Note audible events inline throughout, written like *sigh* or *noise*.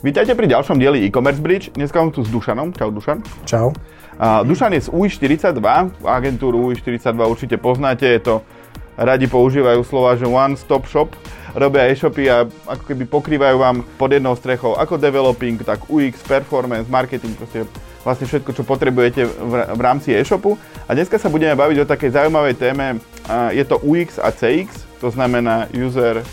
Vítajte pri ďalšom dieli e-commerce bridge. Dneska mám tu s Dušanom. Čau Dušan. Čau. Uh, Dušan je z UI42, agentúru UI42 určite poznáte, je to radi používajú slova, že one stop shop, robia e-shopy a ako keby pokrývajú vám pod jednou strechou ako developing, tak UX, performance, marketing, proste vlastne všetko, čo potrebujete v, rámci e-shopu. A dneska sa budeme baviť o takej zaujímavej téme, je to UX a CX, to znamená User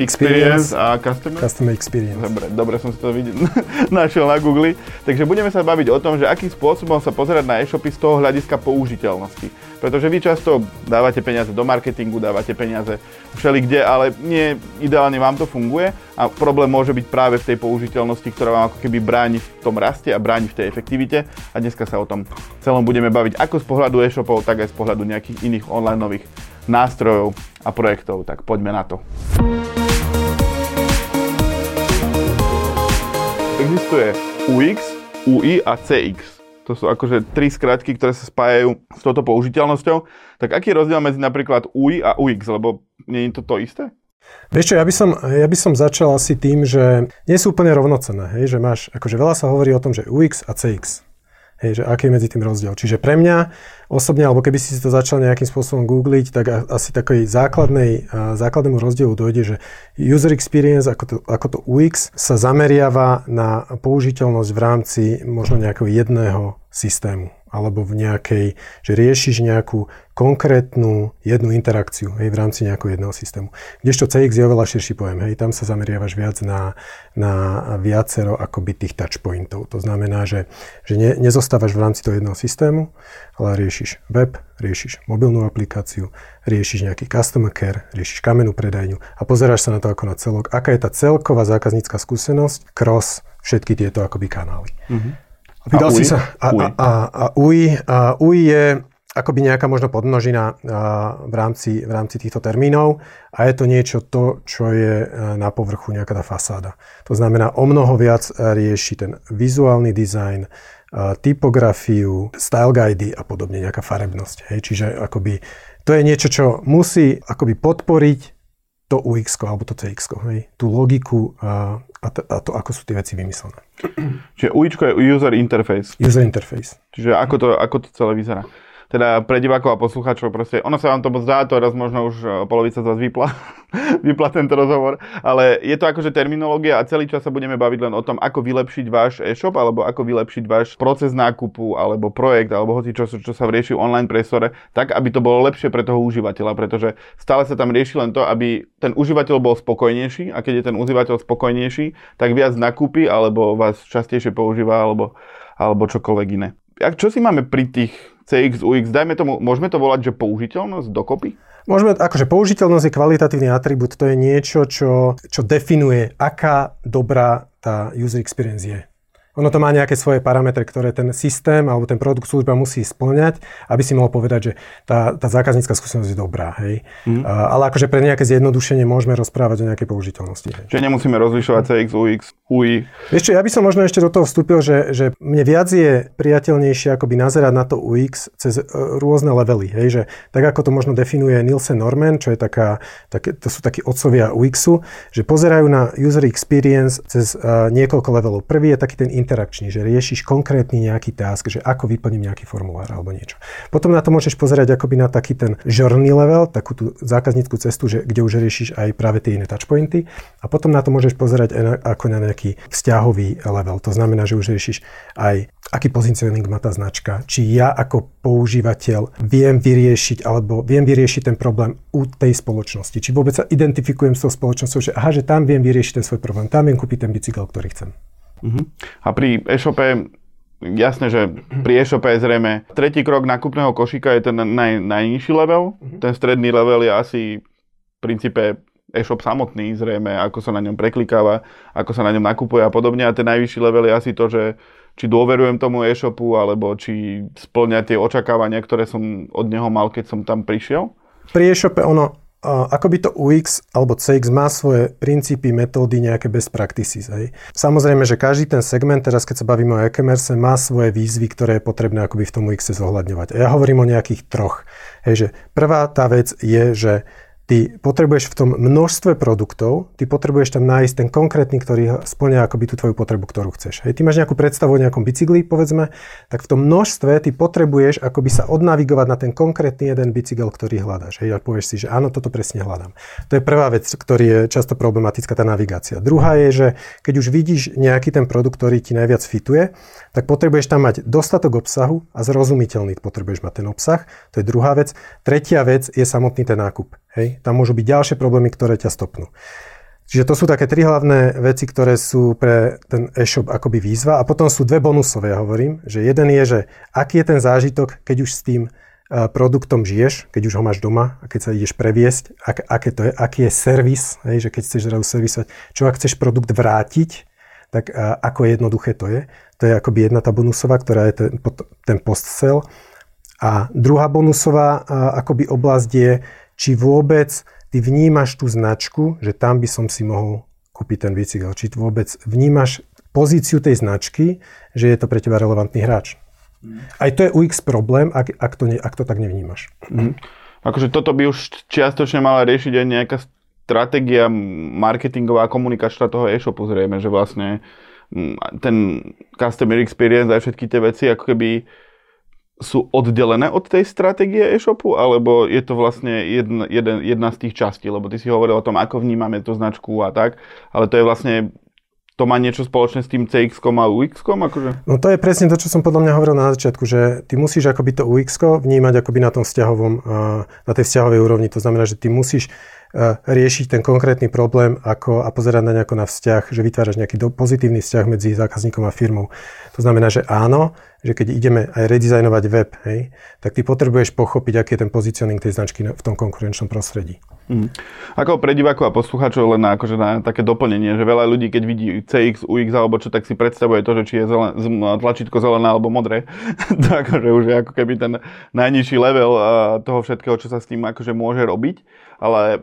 Experience, a Customer? Customer Experience. Dobre, dobre som si to videl, *laughs* našiel na Google. Takže budeme sa baviť o tom, že akým spôsobom sa pozerať na e-shopy z toho hľadiska použiteľnosti. Pretože vy často dávate peniaze do marketingu, dávate peniaze všeli kde, ale nie ideálne vám to funguje a problém môže byť práve v tej použiteľnosti, ktorá vám ako keby bráni v tom raste a bráni v tej efektivite. A dneska sa o tom celom budeme baviť ako z pohľadu e-shopov, tak aj z pohľadu nejakých iných online nových nástrojov a projektov. Tak poďme na to. Existuje UX, UI a CX. To sú akože tri skratky, ktoré sa spájajú s touto použiteľnosťou. Tak aký je rozdiel medzi napríklad UI a UX, lebo nie je to to isté? Vieš čo, ja by, som, ja by som začal asi tým, že nie sú úplne rovnocené. Hej, že máš, akože veľa sa hovorí o tom, že UX a CX. Hej, že aký je medzi tým rozdiel. Čiže pre mňa osobne, alebo keby si to začal nejakým spôsobom googliť, tak asi takej základnej, základnému rozdielu dojde, že user experience ako to, ako to UX sa zameriava na použiteľnosť v rámci možno nejakého jedného systému alebo v nejakej, že riešiš nejakú konkrétnu jednu interakciu hej, v rámci nejakého jedného systému. Kdežto CX je oveľa širší pojem, hej, tam sa zameriavaš viac na, na viacero akoby tých touchpointov. To znamená, že, že ne, nezostávaš v rámci toho jedného systému, ale riešiš web, riešiš mobilnú aplikáciu, riešiš nejaký customer care, riešiš kamennú predajňu a pozeráš sa na to ako na celok, aká je tá celková zákaznícka skúsenosť cross všetky tieto akoby kanály. Mm-hmm. Vydal a si sa... A, a, a, a, UI, a UI je akoby nejaká možno podmnožina v rámci, v rámci týchto termínov a je to niečo to, čo je na povrchu nejaká tá fasáda. To znamená, o mnoho viac rieši ten vizuálny dizajn, typografiu, style guidy a podobne, nejaká farebnosť. Hej? Čiže akoby to je niečo, čo musí akoby podporiť to UX alebo to CX, hej? tú logiku a, a, to, a to, ako sú tie veci vymyslené. Čiže UI je user interface. User interface. Čiže ako to, ako to celé vyzerá teda pre divákov a poslucháčov proste, ono sa vám to zdá, to raz možno už e, polovica z vás vypla, *laughs* vypla tento rozhovor, ale je to akože terminológia a celý čas sa budeme baviť len o tom, ako vylepšiť váš e-shop, alebo ako vylepšiť váš proces nákupu, alebo projekt, alebo hoci čo, čo sa rieši v online priestore, tak, aby to bolo lepšie pre toho užívateľa, pretože stále sa tam rieši len to, aby ten užívateľ bol spokojnejší a keď je ten užívateľ spokojnejší, tak viac nakúpi, alebo vás častejšie používa, alebo, alebo čokoľvek iné. Čo si máme pri tých CX, UX, dajme tomu, môžeme to volať, že použiteľnosť dokopy? Môžeme, akože použiteľnosť je kvalitatívny atribút, to je niečo, čo, čo definuje, aká dobrá tá user experience je. Ono to má nejaké svoje parametre, ktoré ten systém alebo ten produkt služba musí splňať, aby si mohol povedať, že tá, tá zákaznícka skúsenosť je dobrá. Hej? Mm. Uh, ale akože pre nejaké zjednodušenie môžeme rozprávať o nejakej použiteľnosti. Hej. Čiže nemusíme rozlišovať CX, UX, UI. Ešte, ja by som možno ešte do toho vstúpil, že, že mne viac je priateľnejšie akoby nazerať na to UX cez uh, rôzne levely. Hej? Že, tak ako to možno definuje Nielsen Norman, čo je taká, také, to sú takí otcovia UXu, že pozerajú na user experience cez uh, niekoľko levelov. Prvý je taký ten interakčný, že riešiš konkrétny nejaký task, že ako vyplním nejaký formulár alebo niečo. Potom na to môžeš pozerať akoby na taký ten journey level, takú tú zákazníckú cestu, že, kde už riešiš aj práve tie iné touchpointy. A potom na to môžeš pozerať aj na, ako na nejaký vzťahový level. To znamená, že už riešiš aj aký pozicioning má tá značka, či ja ako používateľ viem vyriešiť alebo viem vyriešiť ten problém u tej spoločnosti, či vôbec sa identifikujem s tou spoločnosťou, že aha, že tam viem vyriešiť ten svoj problém, tam viem kúpiť ten bicykel, ktorý chcem. Uh-huh. A pri e-shope jasné, že pri e-shope je zrejme tretí krok nákupného košíka je ten naj, najnižší level. Uh-huh. Ten stredný level je asi v princípe e-shop samotný, zrejme, ako sa na ňom preklikáva, ako sa na ňom nakupuje a podobne. A ten najvyšší level je asi to, že či dôverujem tomu e-shopu, alebo či splňa tie očakávania, ktoré som od neho mal, keď som tam prišiel. Pri e-shope ono, ako by to UX alebo CX má svoje princípy, metódy, nejaké best practices. Hej. Samozrejme, že každý ten segment, teraz keď sa bavíme o e-commerce, má svoje výzvy, ktoré je potrebné akoby v tom UX zohľadňovať. A ja hovorím o nejakých troch. Hej, že prvá tá vec je, že ty potrebuješ v tom množstve produktov, ty potrebuješ tam nájsť ten konkrétny, ktorý splňa akoby tú tvoju potrebu, ktorú chceš. Hej, ty máš nejakú predstavu o nejakom bicykli, povedzme, tak v tom množstve ty potrebuješ akoby sa odnavigovať na ten konkrétny jeden bicykel, ktorý hľadáš. Hej, a povieš si, že áno, toto presne hľadám. To je prvá vec, ktorý je často problematická, tá navigácia. Druhá je, že keď už vidíš nejaký ten produkt, ktorý ti najviac fituje, tak potrebuješ tam mať dostatok obsahu a zrozumiteľný potrebuješ mať ten obsah. To je druhá vec. Tretia vec je samotný ten nákup. Hej? Tam môžu byť ďalšie problémy, ktoré ťa stopnú. Čiže to sú také tri hlavné veci, ktoré sú pre ten e-shop akoby výzva. A potom sú dve bonusové, ja hovorím. Že jeden je, že aký je ten zážitok, keď už s tým e, produktom žiješ, keď už ho máš doma a keď sa ideš previesť, ak, aké to je, aký je servis, hej, že keď chceš zrazu servisovať, čo ak chceš produkt vrátiť, tak a, ako jednoduché to je. To je akoby jedna tá bonusová, ktorá je ten, ten post-sell. A druhá bonusová a, akoby oblasť je, či vôbec ty vnímaš tú značku, že tam by som si mohol kúpiť ten bicykel. Či vôbec vnímaš pozíciu tej značky, že je to pre teba relevantný hráč. Mm. Aj to je UX problém, ak, ak, to, ne, ak to tak nevnímaš. Mm. Akože toto by už čiastočne mala riešiť aj nejaká stratégia marketingová a komunikačná toho e-shopu zrejme, že vlastne ten customer experience a všetky tie veci ako keby sú oddelené od tej stratégie e-shopu, alebo je to vlastne jedna, jeden, jedna z tých častí, lebo ty si hovoril o tom, ako vnímame tú značku a tak, ale to je vlastne to má niečo spoločné s tým CX-kom a UX-kom? Akože? No to je presne to, čo som podľa mňa hovoril na začiatku, že ty musíš akoby to ux vnímať akoby na tom vzťahovom, na tej vzťahovej úrovni. To znamená, že ty musíš riešiť ten konkrétny problém ako, a pozerať na nejako na vzťah, že vytváraš nejaký do, pozitívny vzťah medzi zákazníkom a firmou. To znamená, že áno, že keď ideme aj redizajnovať web, hej, tak ty potrebuješ pochopiť, aký je ten pozicioning tej značky v tom konkurenčnom prostredí. Mm. Ako pre divákov a poslucháčov len na, akože na také doplnenie, že veľa ľudí, keď vidí CX, UX alebo čo, tak si predstavuje to, že či je zelen, tlačítko zelené alebo modré. *laughs* to akože už je ako keby ten najnižší level toho všetkého, čo sa s tým akože môže robiť. Ale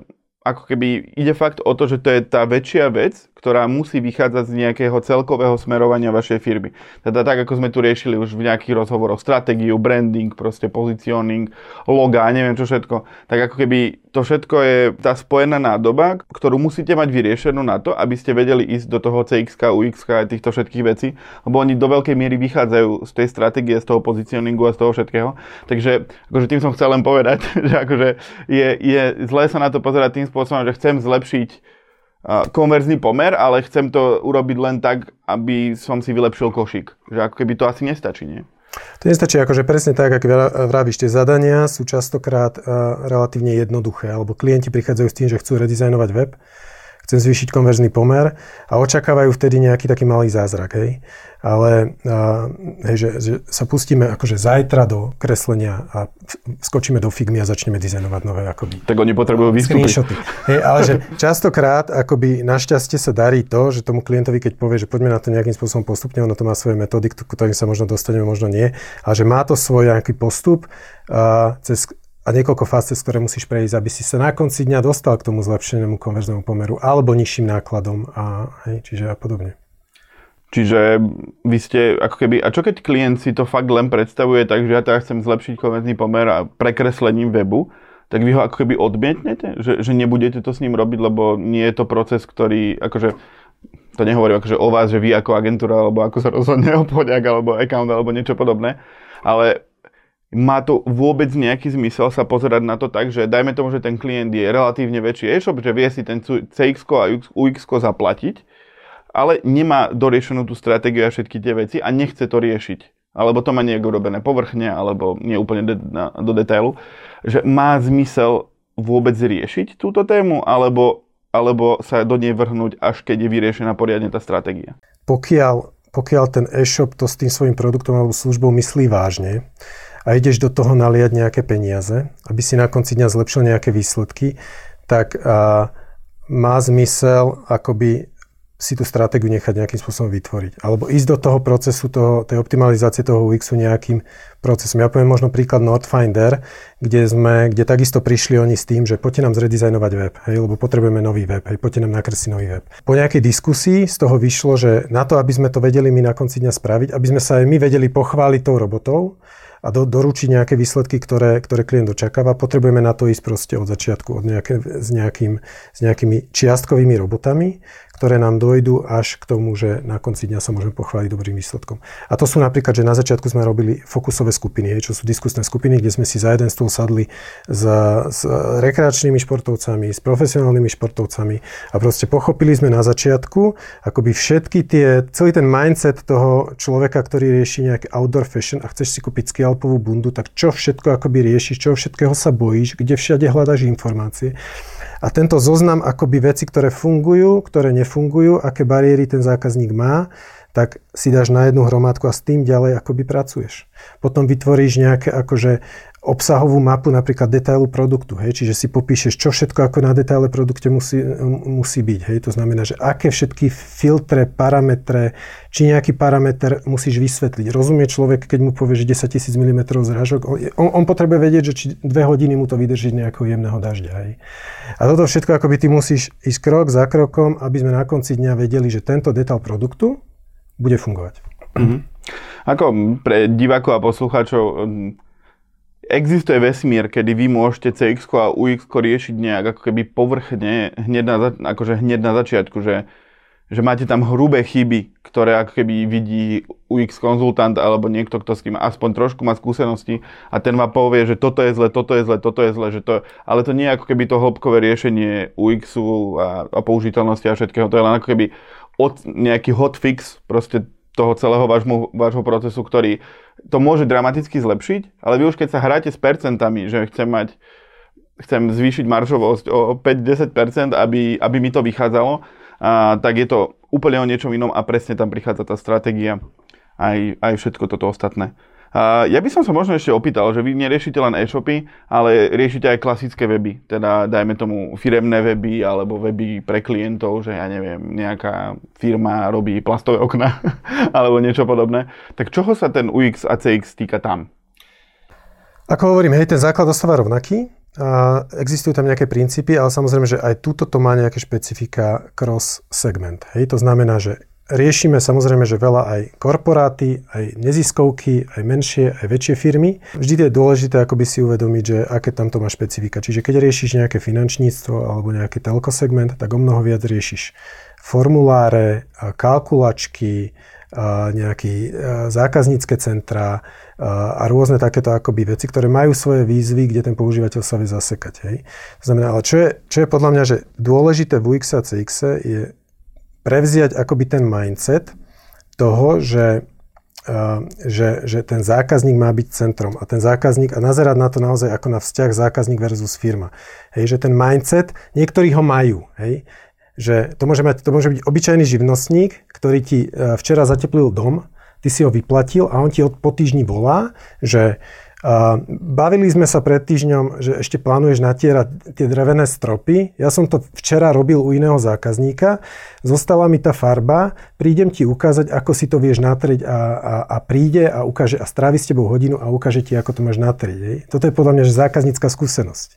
ako keby ide fakt o to, že to je tá väčšia vec, ktorá musí vychádzať z nejakého celkového smerovania vašej firmy. Teda tak, ako sme tu riešili už v nejakých rozhovoroch, stratégiu, branding, proste positioning, loga, neviem čo všetko, tak ako keby to všetko je tá spojená nádoba, ktorú musíte mať vyriešenú na to, aby ste vedeli ísť do toho CX, UX a týchto všetkých vecí, lebo oni do veľkej miery vychádzajú z tej stratégie, z toho pozicioningu a z toho všetkého. Takže akože tým som chcel len povedať, *laughs* že akože je, je zlé sa na to pozerať tým spôsobom, že chcem zlepšiť konverzný pomer, ale chcem to urobiť len tak, aby som si vylepšil košík. Že ako keby to asi nestačí, nie? To nestačí, akože presne tak, ako vravíš, tie zadania sú častokrát uh, relatívne jednoduché, alebo klienti prichádzajú s tým, že chcú redizajnovať web, chcem zvýšiť konverzný pomer a očakávajú vtedy nejaký taký malý zázrak, hej. Ale hej, že, že sa pustíme akože zajtra do kreslenia a skočíme do Figmy a začneme dizajnovať nové akoby. Tak oni potrebujú vystúpiť. Hej, ale že častokrát akoby našťastie sa darí to, že tomu klientovi, keď povie, že poďme na to nejakým spôsobom postupne, ono to má svoje metódy, ktorým sa možno dostaneme, možno nie, ale že má to svoj nejaký postup, uh, cez a niekoľko fáz, cez ktoré musíš prejsť, aby si sa na konci dňa dostal k tomu zlepšenému konverznému pomeru alebo nižším nákladom a hej, čiže a podobne. Čiže vy ste ako keby, a čo keď klient si to fakt len predstavuje tak, že ja teraz chcem zlepšiť konverzný pomer a prekreslením webu, tak vy ho ako keby odmietnete? Že, že nebudete to s ním robiť, lebo nie je to proces, ktorý, akože, to nehovorím akože o vás, že vy ako agentúra, alebo ako sa rozhodne *laughs* obchodiak, alebo account, alebo niečo podobné, ale má to vôbec nejaký zmysel sa pozerať na to tak, že dajme tomu, že ten klient je relatívne väčší e-shop, že vie si ten CX a UX zaplatiť, ale nemá doriešenú tú stratégiu a všetky tie veci a nechce to riešiť. Alebo to má nejak urobené povrchne, alebo nie úplne de- na, do detailu. Že má zmysel vôbec riešiť túto tému, alebo, alebo sa do nej vrhnúť, až keď je vyriešená poriadne tá stratégia. Pokiaľ, pokiaľ ten e-shop to s tým svojim produktom alebo službou myslí vážne, a ideš do toho naliať nejaké peniaze, aby si na konci dňa zlepšil nejaké výsledky, tak a, má zmysel akoby si tú stratégiu nechať nejakým spôsobom vytvoriť. Alebo ísť do toho procesu, toho, tej optimalizácie toho UX-u nejakým procesom. Ja poviem možno príklad Nordfinder, kde sme, kde takisto prišli oni s tým, že poďte nám zredizajnovať web, hej, lebo potrebujeme nový web, hej, poďte nám nakresliť nový web. Po nejakej diskusii z toho vyšlo, že na to, aby sme to vedeli my na konci dňa spraviť, aby sme sa aj my vedeli pochváliť tou robotou, a do, doručiť nejaké výsledky, ktoré, ktoré klient očakáva. Potrebujeme na to ísť proste od začiatku od nejaké, s, nejakým, s nejakými čiastkovými robotami, ktoré nám dojdú až k tomu, že na konci dňa sa môžeme pochváliť dobrým výsledkom. A to sú napríklad, že na začiatku sme robili fokusové skupiny, čo sú diskusné skupiny, kde sme si za jeden stôl sadli s, s rekreačnými športovcami, s profesionálnymi športovcami a proste pochopili sme na začiatku akoby všetky tie, celý ten mindset toho človeka, ktorý rieši nejaký outdoor fashion a chceš si kúpiť skialpovú bundu, tak čo všetko akoby riešiš, čo všetkého sa bojíš, kde všade hľadaš informácie. A tento zoznam akoby veci, ktoré fungujú, ktoré nefungujú, aké bariéry ten zákazník má, tak si dáš na jednu hromádku a s tým ďalej akoby pracuješ. Potom vytvoríš nejaké akože obsahovú mapu napríklad detailu produktu, hej, čiže si popíšeš, čo všetko ako na detaile produkte musí, musí byť, hej, to znamená, že aké všetky filtre, parametre, či nejaký parameter musíš vysvetliť. Rozumie človek, keď mu povieš 10 tisíc mm zrážok, on, on potrebuje vedieť, že či dve hodiny mu to vydrží nejakého jemného dažďa, hej. A toto všetko akoby ty musíš ísť krok za krokom, aby sme na konci dňa vedeli, že tento detail produktu bude fungovať. Mm-hmm. Ako pre divákov a poslucháčov, existuje vesmír, kedy vy môžete CX a UX riešiť nejak ako keby povrchne, hneď na, akože hneď na začiatku, že, že máte tam hrubé chyby, ktoré ako keby vidí UX konzultant alebo niekto, kto s tým aspoň trošku má skúsenosti a ten vám povie, že toto je zle, toto je zle, toto je zle, že to, ale to nie je ako keby to hĺbkové riešenie UXu a, a použiteľnosti a všetkého, to je len ako keby od, nejaký hotfix proste toho celého vášmu, vášho procesu, ktorý to môže dramaticky zlepšiť, ale vy už keď sa hráte s percentami, že chcem mať chcem zvýšiť maržovosť o 5-10%, aby, aby mi to vychádzalo, a, tak je to úplne o niečom inom a presne tam prichádza tá stratégia aj, aj všetko toto ostatné. Ja by som sa možno ešte opýtal, že vy neriešite len e-shopy, ale riešite aj klasické weby, teda dajme tomu firemné weby alebo weby pre klientov, že ja neviem, nejaká firma robí plastové okna *laughs* alebo niečo podobné. Tak čoho sa ten UX a CX týka tam? Ako hovorím, hej, ten základ ostáva rovnaký. A existujú tam nejaké princípy, ale samozrejme, že aj túto to má nejaké špecifika cross segment. Hej, to znamená, že riešime samozrejme, že veľa aj korporáty, aj neziskovky, aj menšie, aj väčšie firmy. Vždy je dôležité akoby si uvedomiť, že aké tam to má špecifika. Čiže keď riešiš nejaké finančníctvo alebo nejaký telko segment, tak o mnoho viac riešiš formuláre, kalkulačky, nejaké zákaznícke centra a rôzne takéto akoby veci, ktoré majú svoje výzvy, kde ten používateľ sa vie zasekať. Hej. Znamená, ale čo je, čo je podľa mňa, že dôležité v UX a CX je prevziať akoby ten mindset toho, že, uh, že, že ten zákazník má byť centrom a ten zákazník a nazerať na to naozaj ako na vzťah zákazník versus firma. Hej, že ten mindset, niektorí ho majú, hej, že to môže, mať, to môže byť obyčajný živnostník, ktorý ti uh, včera zateplil dom, ty si ho vyplatil a on ti od po týždni volá, že Bavili sme sa pred týždňom, že ešte plánuješ natierať tie drevené stropy. Ja som to včera robil u iného zákazníka. Zostala mi tá farba. Prídem ti ukázať, ako si to vieš natrieť a, a, a príde a ukáže a strávi s tebou hodinu a ukáže ti, ako to máš natrieť. Hej. Toto je podľa mňa že zákaznícka skúsenosť.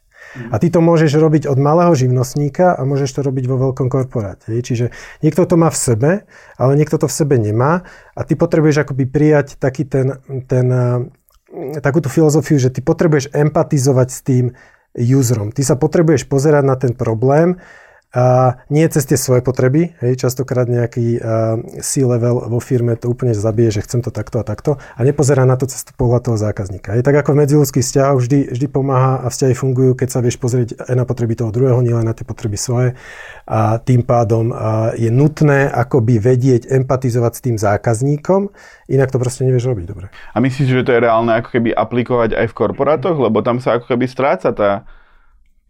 A ty to môžeš robiť od malého živnostníka a môžeš to robiť vo veľkom korporáte. Čiže niekto to má v sebe, ale niekto to v sebe nemá a ty potrebuješ akoby prijať taký ten, ten takúto filozofiu, že ty potrebuješ empatizovať s tým userom. Ty sa potrebuješ pozerať na ten problém a nie cez tie svoje potreby, hej, častokrát nejaký C-level vo firme to úplne zabije, že chcem to takto a takto a nepozerá na to cez pohľad toho zákazníka. Hej, tak ako v medziludských vzťahoch vždy, vždy pomáha a vzťahy fungujú, keď sa vieš pozrieť aj na potreby toho druhého, nielen na tie potreby svoje a tým pádom je nutné akoby vedieť empatizovať s tým zákazníkom, inak to proste nevieš robiť dobre. A myslíš, že to je reálne ako keby aplikovať aj v korporátoch, lebo tam sa ako keby stráca tá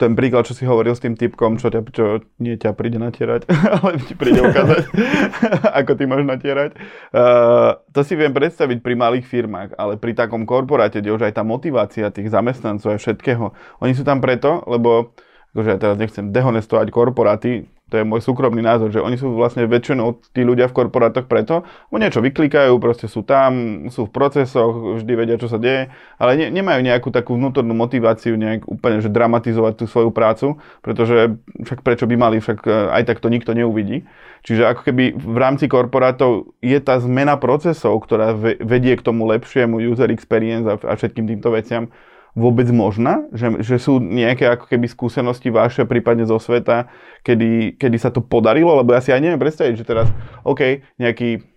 ten príklad, čo si hovoril s tým typkom, čo, ťa, čo nie ťa príde natierať, *laughs* ale ti príde ukázať, *laughs* ako ty máš natierať. Uh, to si viem predstaviť pri malých firmách, ale pri takom korporáte, kde už aj tá motivácia tých zamestnancov a všetkého, oni sú tam preto, lebo akože ja teraz nechcem dehonestovať korporáty, To je môj súkromný názor, že oni sú vlastne väčšinou tí ľudia v korporátoch preto, bo niečo vyklikajú, proste sú tam, sú v procesoch, vždy vedia, čo sa deje, ale ne, nemajú nejakú takú vnútornú motiváciu nejak úplne, že dramatizovať tú svoju prácu, pretože však prečo by mali, však e, aj tak to nikto neuvidí. Čiže ako keby v rámci korporátov je tá zmena procesov, ktorá vedie k tomu lepšiemu user experience a, všetkým týmto veciam, vôbec možná? Že, že sú nejaké ako keby skúsenosti vaše, prípadne zo sveta, kedy, kedy sa to podarilo? Lebo ja si aj neviem predstaviť, že teraz, OK, nejaký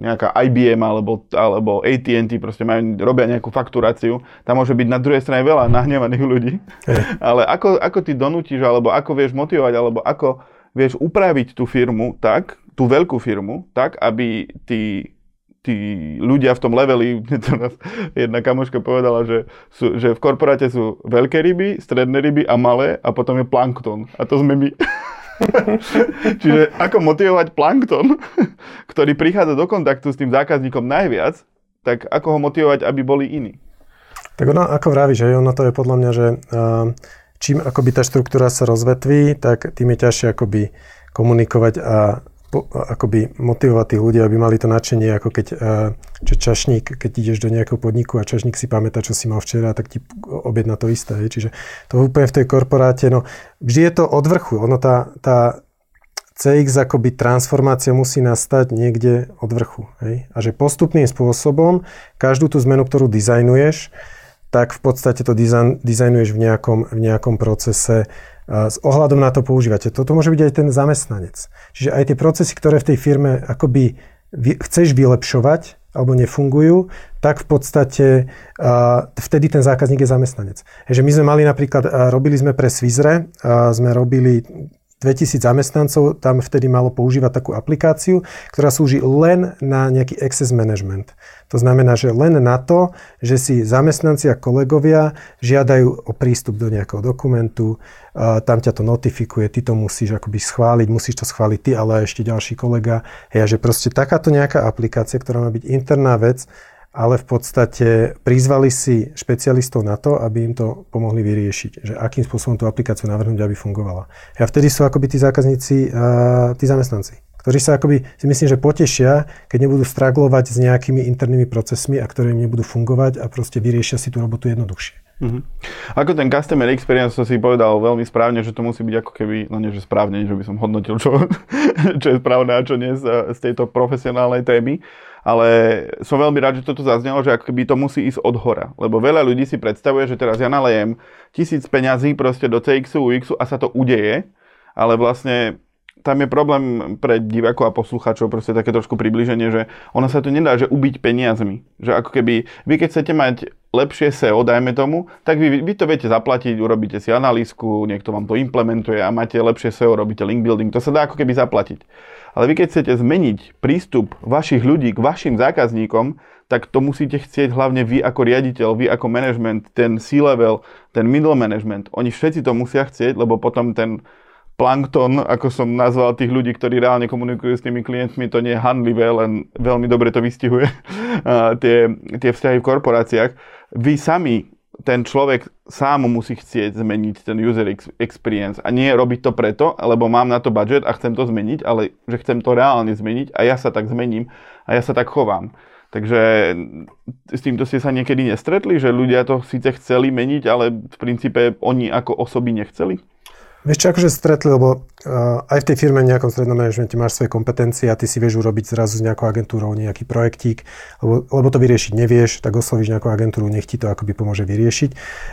nejaká IBM alebo, alebo AT&T proste majú, robia nejakú fakturáciu, tam môže byť na druhej strane veľa nahnevaných ľudí. *laughs* Ale ako, ako ty donútiš, alebo ako vieš motivovať, alebo ako vieš upraviť tú firmu tak, tú veľkú firmu, tak, aby tí tí ľudia v tom leveli, *laughs* to nás jedna kamoška povedala, že, sú, že v korporáte sú veľké ryby, stredné ryby a malé a potom je plankton. A to sme my. *laughs* Čiže ako motivovať plankton, *laughs* ktorý prichádza do kontaktu s tým zákazníkom najviac, tak ako ho motivovať, aby boli iní? Tak ono, ako vravíš, že ono to je podľa mňa, že uh, čím akoby tá štruktúra sa rozvetví, tak tým je ťažšie akoby komunikovať a po, akoby motivovať tých ľudí, aby mali to nadšenie, ako keď že čašník, keď ideš do nejakého podniku a čašník si pamätá, čo si mal včera, tak ti objedná to isté. Hej. Čiže to úplne v tej korporáte, no vždy je to od vrchu. Ono tá, tá CX akoby transformácia musí nastať niekde od vrchu. Hej. A že postupným spôsobom každú tú zmenu, ktorú dizajnuješ, tak v podstate to dizajn, dizajnuješ v nejakom, v nejakom procese s ohľadom na to používate. Toto môže byť aj ten zamestnanec. Čiže aj tie procesy, ktoré v tej firme akoby chceš vylepšovať alebo nefungujú, tak v podstate vtedy ten zákazník je zamestnanec. Takže my sme mali napríklad, robili sme pre Svizre, sme robili 2000 zamestnancov tam vtedy malo používať takú aplikáciu, ktorá slúži len na nejaký access management. To znamená, že len na to, že si zamestnanci a kolegovia žiadajú o prístup do nejakého dokumentu, tam ťa to notifikuje, ty to musíš akoby schváliť, musíš to schváliť ty, ale ešte ďalší kolega. Hej, že proste takáto nejaká aplikácia, ktorá má byť interná vec, ale v podstate prizvali si špecialistov na to, aby im to pomohli vyriešiť, že akým spôsobom tú aplikáciu navrhnúť, aby fungovala. A vtedy sú akoby tí zákazníci, tí zamestnanci, ktorí sa akoby si myslím, že potešia, keď nebudú straglovať s nejakými internými procesmi a ktoré im nebudú fungovať a proste vyriešia si tú robotu jednoduchšie. Uh-huh. Ako ten customer experience, to si povedal veľmi správne, že to musí byť ako keby, no nie, že správne, že by som hodnotil, čo, *laughs* čo je správne a čo nie z, z tejto profesionálnej témy ale som veľmi rád, že toto zaznelo, že ako keby to musí ísť od hora. Lebo veľa ľudí si predstavuje, že teraz ja nalejem tisíc peňazí proste do CX-u, UX-u a sa to udeje, ale vlastne tam je problém pre divákov a poslucháčov, proste také trošku približenie, že ono sa to nedá, že ubiť peniazmi. Že ako keby, vy keď chcete mať lepšie SEO, dajme tomu, tak vy, vy to viete zaplatiť, urobíte si analýzku, niekto vám to implementuje a máte lepšie SEO, robíte link building, to sa dá ako keby zaplatiť. Ale vy keď chcete zmeniť prístup vašich ľudí k vašim zákazníkom, tak to musíte chcieť hlavne vy ako riaditeľ, vy ako management, ten C-level, ten middle management. Oni všetci to musia chcieť, lebo potom ten plankton, ako som nazval tých ľudí, ktorí reálne komunikujú s tými klientmi, to nie je handlivé, len veľmi dobre to vystihuje *laughs* tie, tie vzťahy v korporáciách. Vy sami ten človek sám musí chcieť zmeniť ten user experience a nie robiť to preto, lebo mám na to budget a chcem to zmeniť, ale že chcem to reálne zmeniť a ja sa tak zmením a ja sa tak chovám. Takže s týmto ste sa niekedy nestretli, že ľudia to síce chceli meniť, ale v princípe oni ako osoby nechceli? Vieš čo, akože stretli, lebo uh, aj v tej firme nejakom strednom manažmente máš svoje kompetencie a ty si vieš urobiť zrazu s nejakou agentúrou nejaký projektík, lebo, lebo to vyriešiť nevieš, tak oslovíš nejakú agentúru, nech ti to akoby pomôže vyriešiť.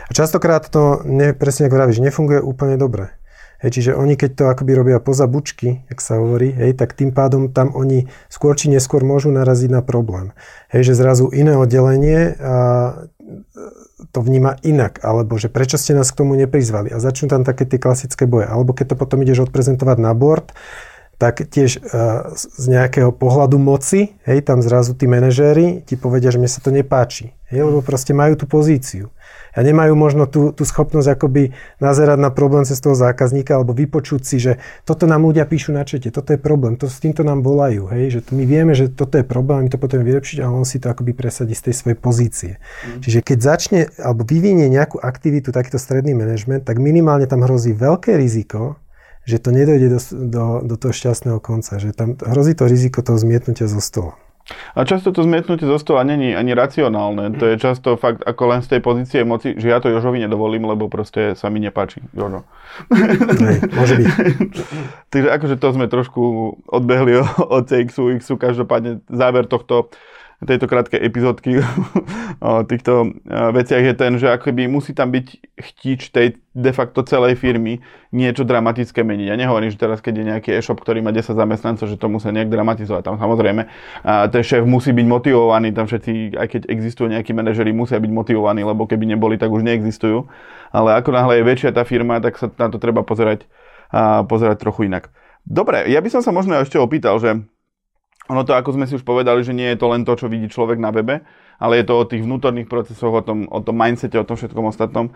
A častokrát to, ne, presne ako vravíš, nefunguje úplne dobre. Hej, čiže oni keď to akoby robia poza bučky, jak sa hovorí, hej, tak tým pádom tam oni skôr či neskôr môžu naraziť na problém. Hej, že zrazu iné oddelenie a, to vníma inak, alebo že prečo ste nás k tomu neprizvali a začnú tam také tie klasické boje. Alebo keď to potom ideš odprezentovať na board, tak tiež uh, z nejakého pohľadu moci, hej, tam zrazu tí manažéri ti povedia, že mne sa to nepáči, hej, lebo proste majú tú pozíciu a nemajú možno tú, tú schopnosť akoby nazerať na problém cez toho zákazníka alebo vypočuť si, že toto nám ľudia píšu na čete, toto je problém, to, s týmto nám volajú, hej, že my vieme, že toto je problém, my to potrebujeme vylepšiť a on si to akoby presadí z tej svojej pozície. Mm. Čiže keď začne alebo vyvinie nejakú aktivitu takýto stredný manažment, tak minimálne tam hrozí veľké riziko, že to nedojde do, do, do toho šťastného konca, že tam hrozí to riziko toho zmietnutia zo stola. A často to zmietnutie zo stola není ani racionálne. To je často fakt ako len z tej pozície moci, že ja to Jožovi nedovolím, lebo proste sa mi nepáči. Jožo. Nej, môže byť. *laughs* Takže akože to sme trošku odbehli *laughs* od CXu, Xu. Každopádne záver tohto tejto krátkej epizódky *laughs* o týchto veciach je ten, že akoby musí tam byť chtič tej de facto celej firmy niečo dramatické meniť. Ja nehovorím, že teraz, keď je nejaký e-shop, ktorý má 10 zamestnancov, že to musí nejak dramatizovať. Tam samozrejme ten šéf musí byť motivovaný, tam všetci, aj keď existujú nejakí manažeri, musia byť motivovaní, lebo keby neboli, tak už neexistujú. Ale ako náhle je väčšia tá firma, tak sa na to treba pozerať, pozerať trochu inak. Dobre, ja by som sa možno ešte opýtal, že ono to, ako sme si už povedali, že nie je to len to, čo vidí človek na webe, ale je to o tých vnútorných procesoch, o tom, o tom mindsete, o tom všetkom ostatnom.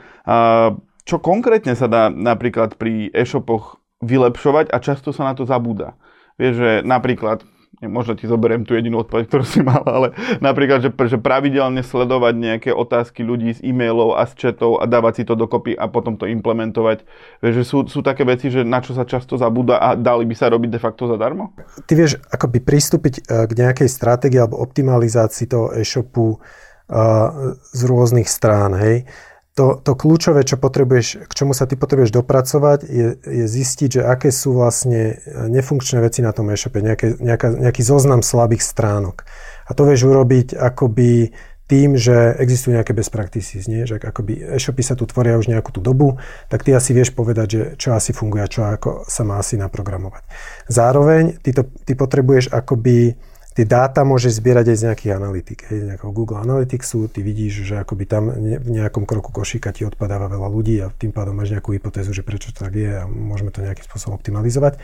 Čo konkrétne sa dá napríklad pri e-shopoch vylepšovať a často sa na to zabúda. Vieš, že napríklad možno ti zoberiem tú jedinú odpoveď, ktorú si mal, ale napríklad, že, že pravidelne sledovať nejaké otázky ľudí z e-mailov a z chatov a dávať si to dokopy a potom to implementovať. Vieš, že sú, sú také veci, že na čo sa často zabúda a dali by sa robiť de facto zadarmo? Ty vieš akoby pristúpiť e, k nejakej stratégii alebo optimalizácii toho e-shopu uh, z rôznych strán, hej to, to kľúčové, čo potrebuješ, k čomu sa ty potrebuješ dopracovať, je, je zistiť, že aké sú vlastne nefunkčné veci na tom e-shope, nejaké, nejaká, nejaký zoznam slabých stránok. A to vieš urobiť akoby tým, že existujú nejaké best practices, nie? že akoby e-shopy sa tu tvoria už nejakú tú dobu, tak ty asi vieš povedať, že čo asi funguje a čo ako sa má asi naprogramovať. Zároveň ty, to, ty potrebuješ akoby tie dáta môžeš zbierať aj z nejakých analytik, hej, z nejakého Google Analyticsu, ty vidíš, že akoby tam v nejakom kroku košíka ti odpadáva veľa ľudí a tým pádom máš nejakú hypotézu, že prečo to tak je a môžeme to nejakým spôsobom optimalizovať.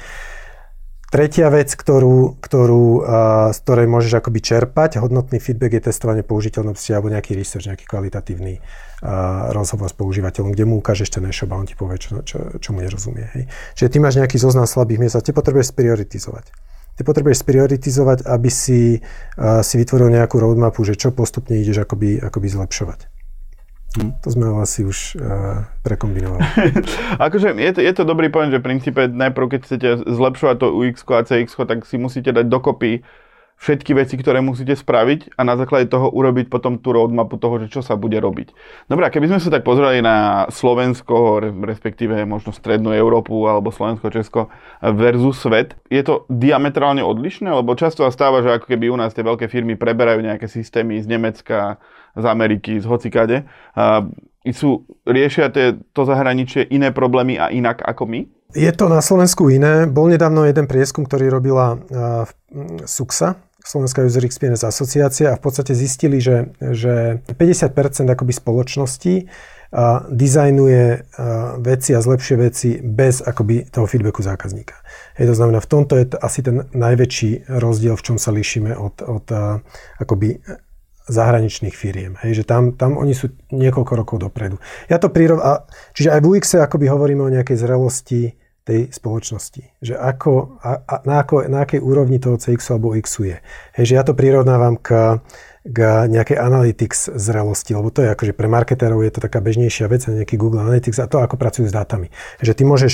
Tretia vec, ktorú, ktorú, z ktorej môžeš akoby čerpať, hodnotný feedback je testovanie použiteľnosti alebo nejaký research, nejaký kvalitatívny rozhovor s používateľom, kde mu ukážeš ten e-shop a on ti povie, čo, čo, čo mu nerozumie. Hej. Čiže ty máš nejaký zoznam slabých miest a ty potrebuješ sprioritizovať. Ty potrebuješ sprioritizovať, aby si, uh, si vytvoril nejakú roadmapu, že čo postupne ideš akoby, akoby zlepšovať. Hm. To sme asi už uh, prekombinovali. *laughs* akože je to, je to dobrý point, že v princípe najprv, keď chcete zlepšovať to UX a CX, tak si musíte dať dokopy všetky veci, ktoré musíte spraviť a na základe toho urobiť potom tú roadmapu toho, že čo sa bude robiť. Dobre, a keby sme sa tak pozreli na Slovensko, respektíve možno strednú Európu alebo Slovensko, Česko versus svet, je to diametrálne odlišné? Lebo často sa stáva, že ako keby u nás tie veľké firmy preberajú nejaké systémy z Nemecka, z Ameriky, z hocikade. A sú, riešia tie, to zahraničie iné problémy a inak ako my? Je to na Slovensku iné. Bol nedávno jeden prieskum, ktorý robila uh, SUXA, Slovenská User Experience asociácia a v podstate zistili, že, že 50% akoby spoločností a dizajnuje veci a zlepšie veci bez akoby toho feedbacku zákazníka. Hej, to znamená, v tomto je to asi ten najväčší rozdiel, v čom sa líšime od, od akoby zahraničných firiem. Hej, že tam, tam oni sú niekoľko rokov dopredu. Ja to prirov... A, čiže aj v UX akoby hovoríme o nejakej zrelosti tej spoločnosti. Že ako, a, a na, ako, na akej úrovni toho CX alebo X je. Hej, že ja to prirovnávam k, k nejakej analytics zrelosti, lebo to je akože pre marketérov je to taká bežnejšia vec, nejaký Google Analytics a to, ako pracujú s dátami. Že ty môžeš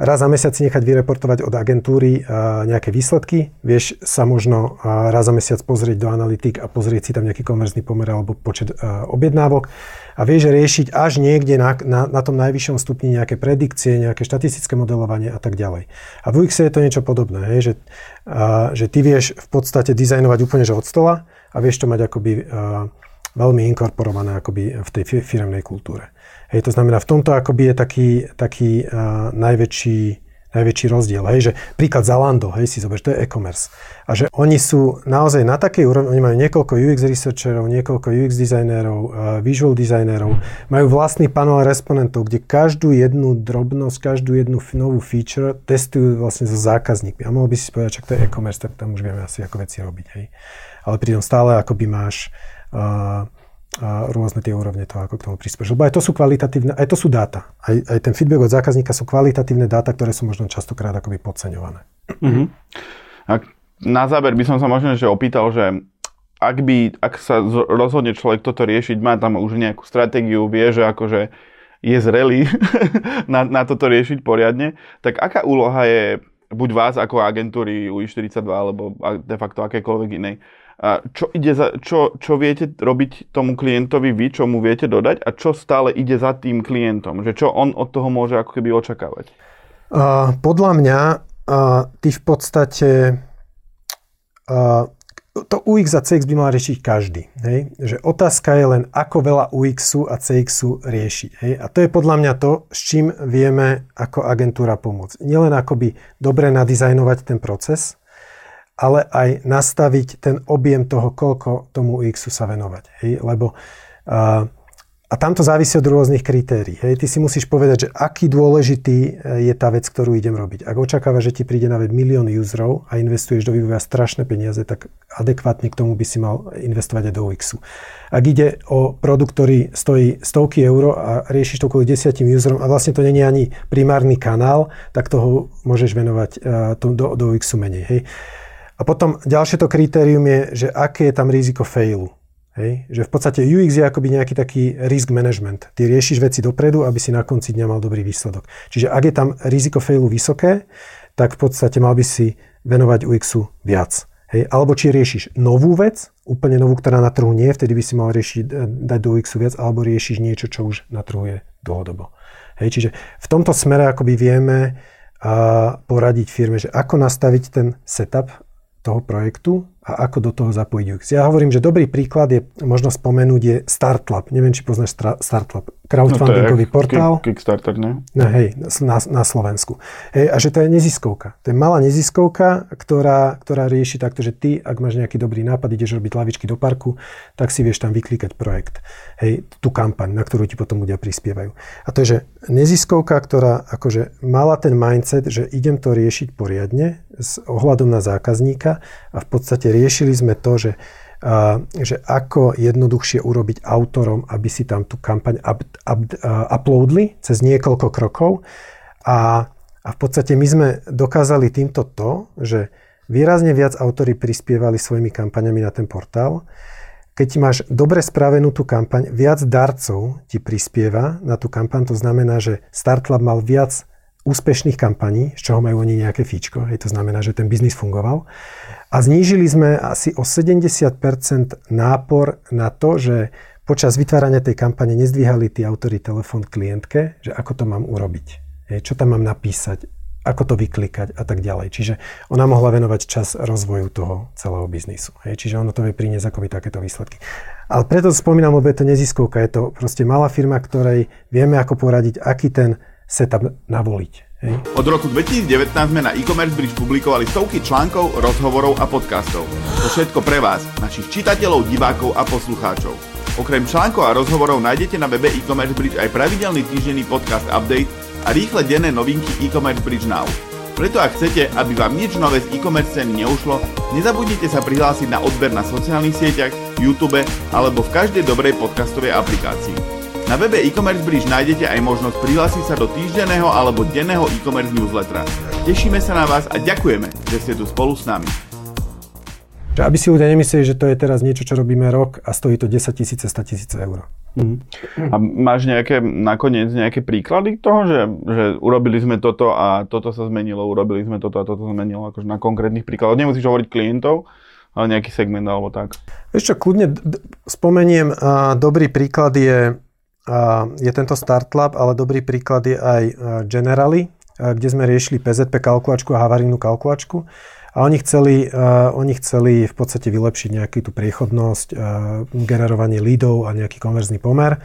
raz za mesiac nechať vyreportovať od agentúry nejaké výsledky, vieš sa možno raz za mesiac pozrieť do analytik a pozrieť si tam nejaký konverzný pomer alebo počet objednávok a vieš riešiť až niekde na, na, na tom najvyššom stupni nejaké predikcie, nejaké štatistické modelovanie a tak ďalej. A v UX je to niečo podobné, že, že ty vieš v podstate dizajnovať úplne že od stola a vieš to mať akoby a, veľmi inkorporované akoby v tej firemnej kultúre. Hej, to znamená, v tomto akoby je taký, taký a, najväčší najväčší rozdiel. Hej, že príklad Zalando, hej, si zober, to je e-commerce. A že oni sú naozaj na takej úrovni, oni majú niekoľko UX researcherov, niekoľko UX designérov, uh, visual designérov, majú vlastný panel respondentov, kde každú jednu drobnosť, každú jednu novú feature testujú vlastne so zákazníkmi. A mohol by si povedať, že to je e-commerce, tak tam už vieme asi ako veci robiť. Hej. Ale pri tom stále akoby máš uh, a rôzne tie úrovne toho, ako k tomu prispieš. Lebo aj to sú kvalitatívne, aj to sú dáta. Aj, aj ten feedback od zákazníka sú kvalitatívne dáta, ktoré sú možno častokrát akoby podceňované. Uh-huh. A na záver by som sa možno že opýtal, že ak, by, ak sa rozhodne človek toto riešiť, má tam už nejakú stratégiu, vie, že akože je zrelý *laughs* na, na toto riešiť poriadne, tak aká úloha je buď vás ako agentúry UI42 alebo de facto akékoľvek inej, čo, ide za, čo, čo viete robiť tomu klientovi vy, čo mu viete dodať a čo stále ide za tým klientom? Že čo on od toho môže ako keby očakávať? Uh, podľa mňa uh, ty v podstate uh, to UX a CX by mal riešiť každý. Hej? Že otázka je len, ako veľa UXu a CXu riešiť. Hej? A to je podľa mňa to, s čím vieme ako agentúra pomôcť. Nielen akoby dobre nadizajnovať ten proces, ale aj nastaviť ten objem toho, koľko tomu UXu sa venovať. Hej? Lebo uh, a tam to závisí od rôznych kritérií. Hej. Ty si musíš povedať, že aký dôležitý e, je tá vec, ktorú idem robiť. Ak očakávaš, že ti príde na web milión userov a investuješ do vývoja strašné peniaze, tak adekvátne k tomu by si mal investovať aj do UXu. Ak ide o produkt, ktorý stojí stovky eur a riešiš to kvôli desiatim userom a vlastne to není ani primárny kanál, tak toho môžeš venovať uh, to, do, do UXu menej. Hej. A potom ďalšie to kritérium je, že aké je tam riziko failu. Hej? Že v podstate UX je akoby nejaký taký risk management. Ty riešiš veci dopredu, aby si na konci dňa mal dobrý výsledok. Čiže ak je tam riziko failu vysoké, tak v podstate mal by si venovať UXu viac. Hej? Alebo či riešiš novú vec, úplne novú, ktorá na trhu nie vtedy by si mal riešiť, e, dať do UXu viac, alebo riešiš niečo, čo už na trhu je dlhodobo. Hej? Čiže v tomto smere akoby vieme a poradiť firme, že ako nastaviť ten setup toho projektu a ako do toho zapojiť UX. Ja hovorím, že dobrý príklad je, možno spomenúť, je Startlab. Neviem, či poznáš Startlab. Crowdfundingový no portál. Kickstarter, ne? No, hej, na, na Slovensku. Hej, a že to je neziskovka. To je malá neziskovka, ktorá, ktorá rieši takto, že ty, ak máš nejaký dobrý nápad, ideš robiť lavičky do parku, tak si vieš tam vyklikať projekt. Hej, tú kampaň, na ktorú ti potom ľudia prispievajú. A to je, že neziskovka, ktorá akože mala ten mindset, že idem to riešiť poriadne s ohľadom na zákazníka a v podstate riešili sme to, že, a, že ako jednoduchšie urobiť autorom, aby si tam tú kampaň up, up, uh, uploadli cez niekoľko krokov. A, a v podstate my sme dokázali týmto to, že výrazne viac autory prispievali svojimi kampaňami na ten portál. Keď máš dobre spravenú tú kampaň, viac darcov ti prispieva na tú kampaň, to znamená, že Startlab mal viac úspešných kampaní, z čoho majú oni nejaké fíčko, hej, to znamená, že ten biznis fungoval. A znížili sme asi o 70% nápor na to, že počas vytvárania tej kampane nezdvíhali tí autory telefón klientke, že ako to mám urobiť, hej, čo tam mám napísať, ako to vyklikať a tak ďalej. Čiže ona mohla venovať čas rozvoju toho celého biznisu. Hej. Čiže ono to vie priniesť akoby takéto výsledky. Ale preto spomínam, lebo je to neziskovka. Je to proste malá firma, ktorej vieme ako poradiť, aký ten setup navoliť. Hej. Od roku 2019 sme na e-commerce bridge publikovali stovky článkov, rozhovorov a podcastov. To všetko pre vás, našich čitateľov, divákov a poslucháčov. Okrem článkov a rozhovorov nájdete na webe e-commerce bridge aj pravidelný týždenný podcast update a rýchle denné novinky e-commerce bridge now. Preto ak chcete, aby vám nič nové z e-commerce ceny neušlo, nezabudnite sa prihlásiť na odber na sociálnych sieťach, YouTube alebo v každej dobrej podcastovej aplikácii. Na webe e-commerce bridge nájdete aj možnosť prihlásiť sa do týždenného alebo denného e-commerce newslettera. Tešíme sa na vás a ďakujeme, že ste tu spolu s nami. Aby si ľudia nemysleli, že to je teraz niečo, čo robíme rok a stojí to 10 tisíce, 100 tisíce eur. Mm. A máš nejaké, nakoniec nejaké príklady toho, že, že urobili sme toto a toto sa zmenilo, urobili sme toto a toto sa zmenilo, akože na konkrétnych príkladoch. Nemusíš hovoriť klientov, ale nejaký segment alebo tak. Ešte kľudne d- spomeniem, a dobrý príklad je je tento Startlab, ale dobrý príklad je aj Generali, kde sme riešili PZP kalkulačku a havarijnú kalkulačku. A oni chceli, uh, oni chceli v podstate vylepšiť nejakú tú priechodnosť, uh, generovanie leadov a nejaký konverzný pomer.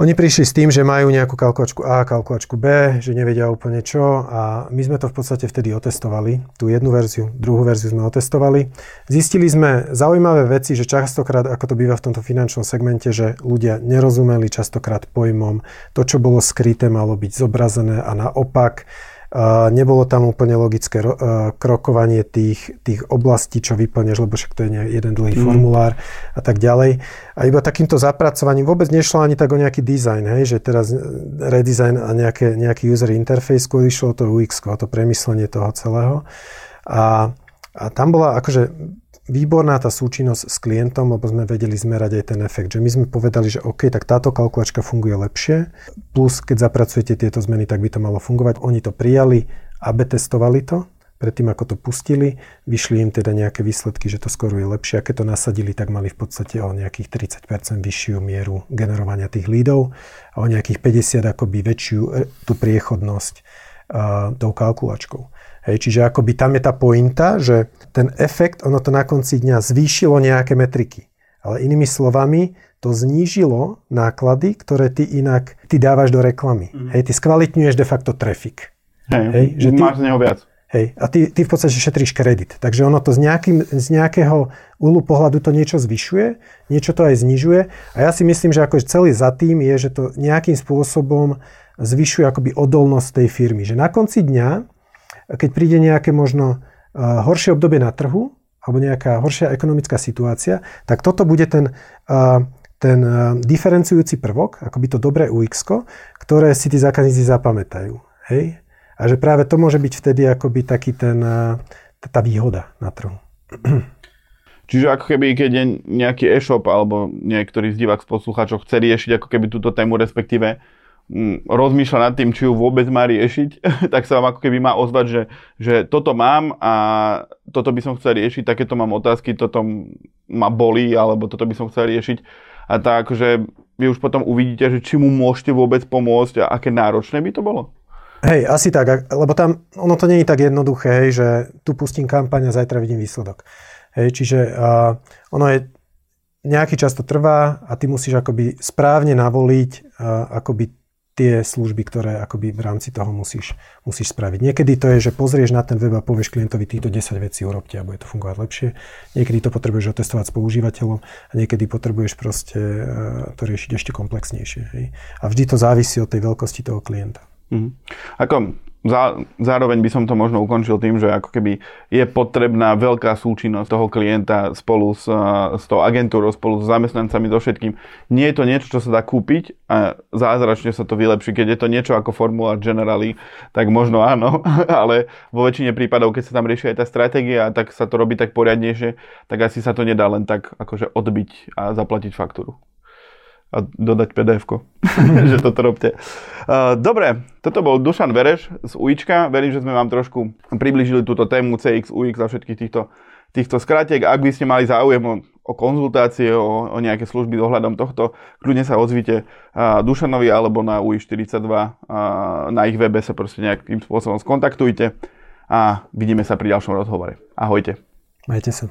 Oni prišli s tým, že majú nejakú kalkulačku A, kalkulačku B, že nevedia úplne čo a my sme to v podstate vtedy otestovali, tú jednu verziu, druhú verziu sme otestovali. Zistili sme zaujímavé veci, že častokrát, ako to býva v tomto finančnom segmente, že ľudia nerozumeli častokrát pojmom, to, čo bolo skryté, malo byť zobrazené a naopak Nebolo tam úplne logické krokovanie tých, tých oblastí, čo vyplňaš, lebo však to je jeden dlhý mm. formulár a tak ďalej. A iba takýmto zapracovaním vôbec nešlo ani tak o nejaký design, hej, že teraz redesign a nejaké, nejaký user interface, skôr išlo to UX, to premyslenie toho celého. A, a tam bola akože výborná tá súčinnosť s klientom, lebo sme vedeli zmerať aj ten efekt, že my sme povedali, že OK, tak táto kalkulačka funguje lepšie, plus keď zapracujete tieto zmeny, tak by to malo fungovať. Oni to prijali, AB testovali to, predtým ako to pustili, vyšli im teda nejaké výsledky, že to skoro je lepšie. A keď to nasadili, tak mali v podstate o nejakých 30% vyššiu mieru generovania tých lídov a o nejakých 50 akoby väčšiu e, tú priechodnosť uh, tou kalkulačkou. Hej, čiže akoby tam je tá pointa, že ten efekt, ono to na konci dňa zvýšilo nejaké metriky. Ale inými slovami, to znížilo náklady, ktoré ty inak ty dávaš do reklamy. Mm. Hej, ty skvalitňuješ de facto trafik. Hej, Hej že ty, máš z neho viac. Hej, a ty, ty v podstate šetríš kredit. Takže ono to z, nejakým, z nejakého úlu pohľadu to niečo zvyšuje, niečo to aj znižuje. A ja si myslím, že akože celý za tým je, že to nejakým spôsobom zvyšuje akoby odolnosť tej firmy. Že na konci dňa, keď príde nejaké možno uh, horšie obdobie na trhu, alebo nejaká horšia ekonomická situácia, tak toto bude ten, uh, ten uh, diferencujúci prvok, akoby to dobré UX, ktoré si tí zákazníci zapamätajú. Hej? A že práve to môže byť vtedy akoby taký ten, tá výhoda na trhu. *clears throat* Čiže ako keby, keď nejaký e-shop alebo niektorý z divák z poslucháčov chce riešiť ako keby túto tému, respektíve rozmýšľa nad tým, či ju vôbec má riešiť, *laughs* tak sa vám ako keby má ozvať, že, že toto mám a toto by som chcel riešiť, takéto mám otázky, toto ma bolí, alebo toto by som chcel riešiť. A tak, že vy už potom uvidíte, že či mu môžete vôbec pomôcť a aké náročné by to bolo? Hej, asi tak, lebo tam ono to je tak jednoduché, hej, že tu pustím kampaň a zajtra vidím výsledok. Hej, čiže uh, ono je, nejaký čas to trvá a ty musíš akoby správne navoliť uh, akoby tie služby, ktoré akoby v rámci toho musíš, musíš spraviť. Niekedy to je, že pozrieš na ten web a povieš klientovi týchto 10 vecí urobte a bude to fungovať lepšie. Niekedy to potrebuješ otestovať s používateľom a niekedy potrebuješ proste uh, to riešiť ešte komplexnejšie. Hej. A vždy to závisí od tej veľkosti toho klienta. Mm. Ako zá, zároveň by som to možno ukončil tým, že ako keby je potrebná veľká súčinnosť toho klienta spolu s, s tou agentúrou, spolu s zamestnancami, so všetkým. Nie je to niečo, čo sa dá kúpiť a zázračne sa to vylepší. Keď je to niečo ako Formula Generali, tak možno áno, *laughs* ale vo väčšine prípadov, keď sa tam rieši aj tá stratégia, tak sa to robí tak poriadnejšie, tak asi sa to nedá len tak akože odbiť a zaplatiť faktúru a dodať pdf *laughs* že toto robte. Dobre, toto bol Dušan Vereš z UIčka. Verím, že sme vám trošku približili túto tému CX, UX a všetkých týchto, týchto skratiek. Ak by ste mali záujem o, o konzultácie, o, o nejaké služby ohľadom tohto, kľudne sa ozvite Dušanovi alebo na UI42. Na ich webe sa proste nejakým spôsobom skontaktujte a vidíme sa pri ďalšom rozhovore. Ahojte. Majte sa.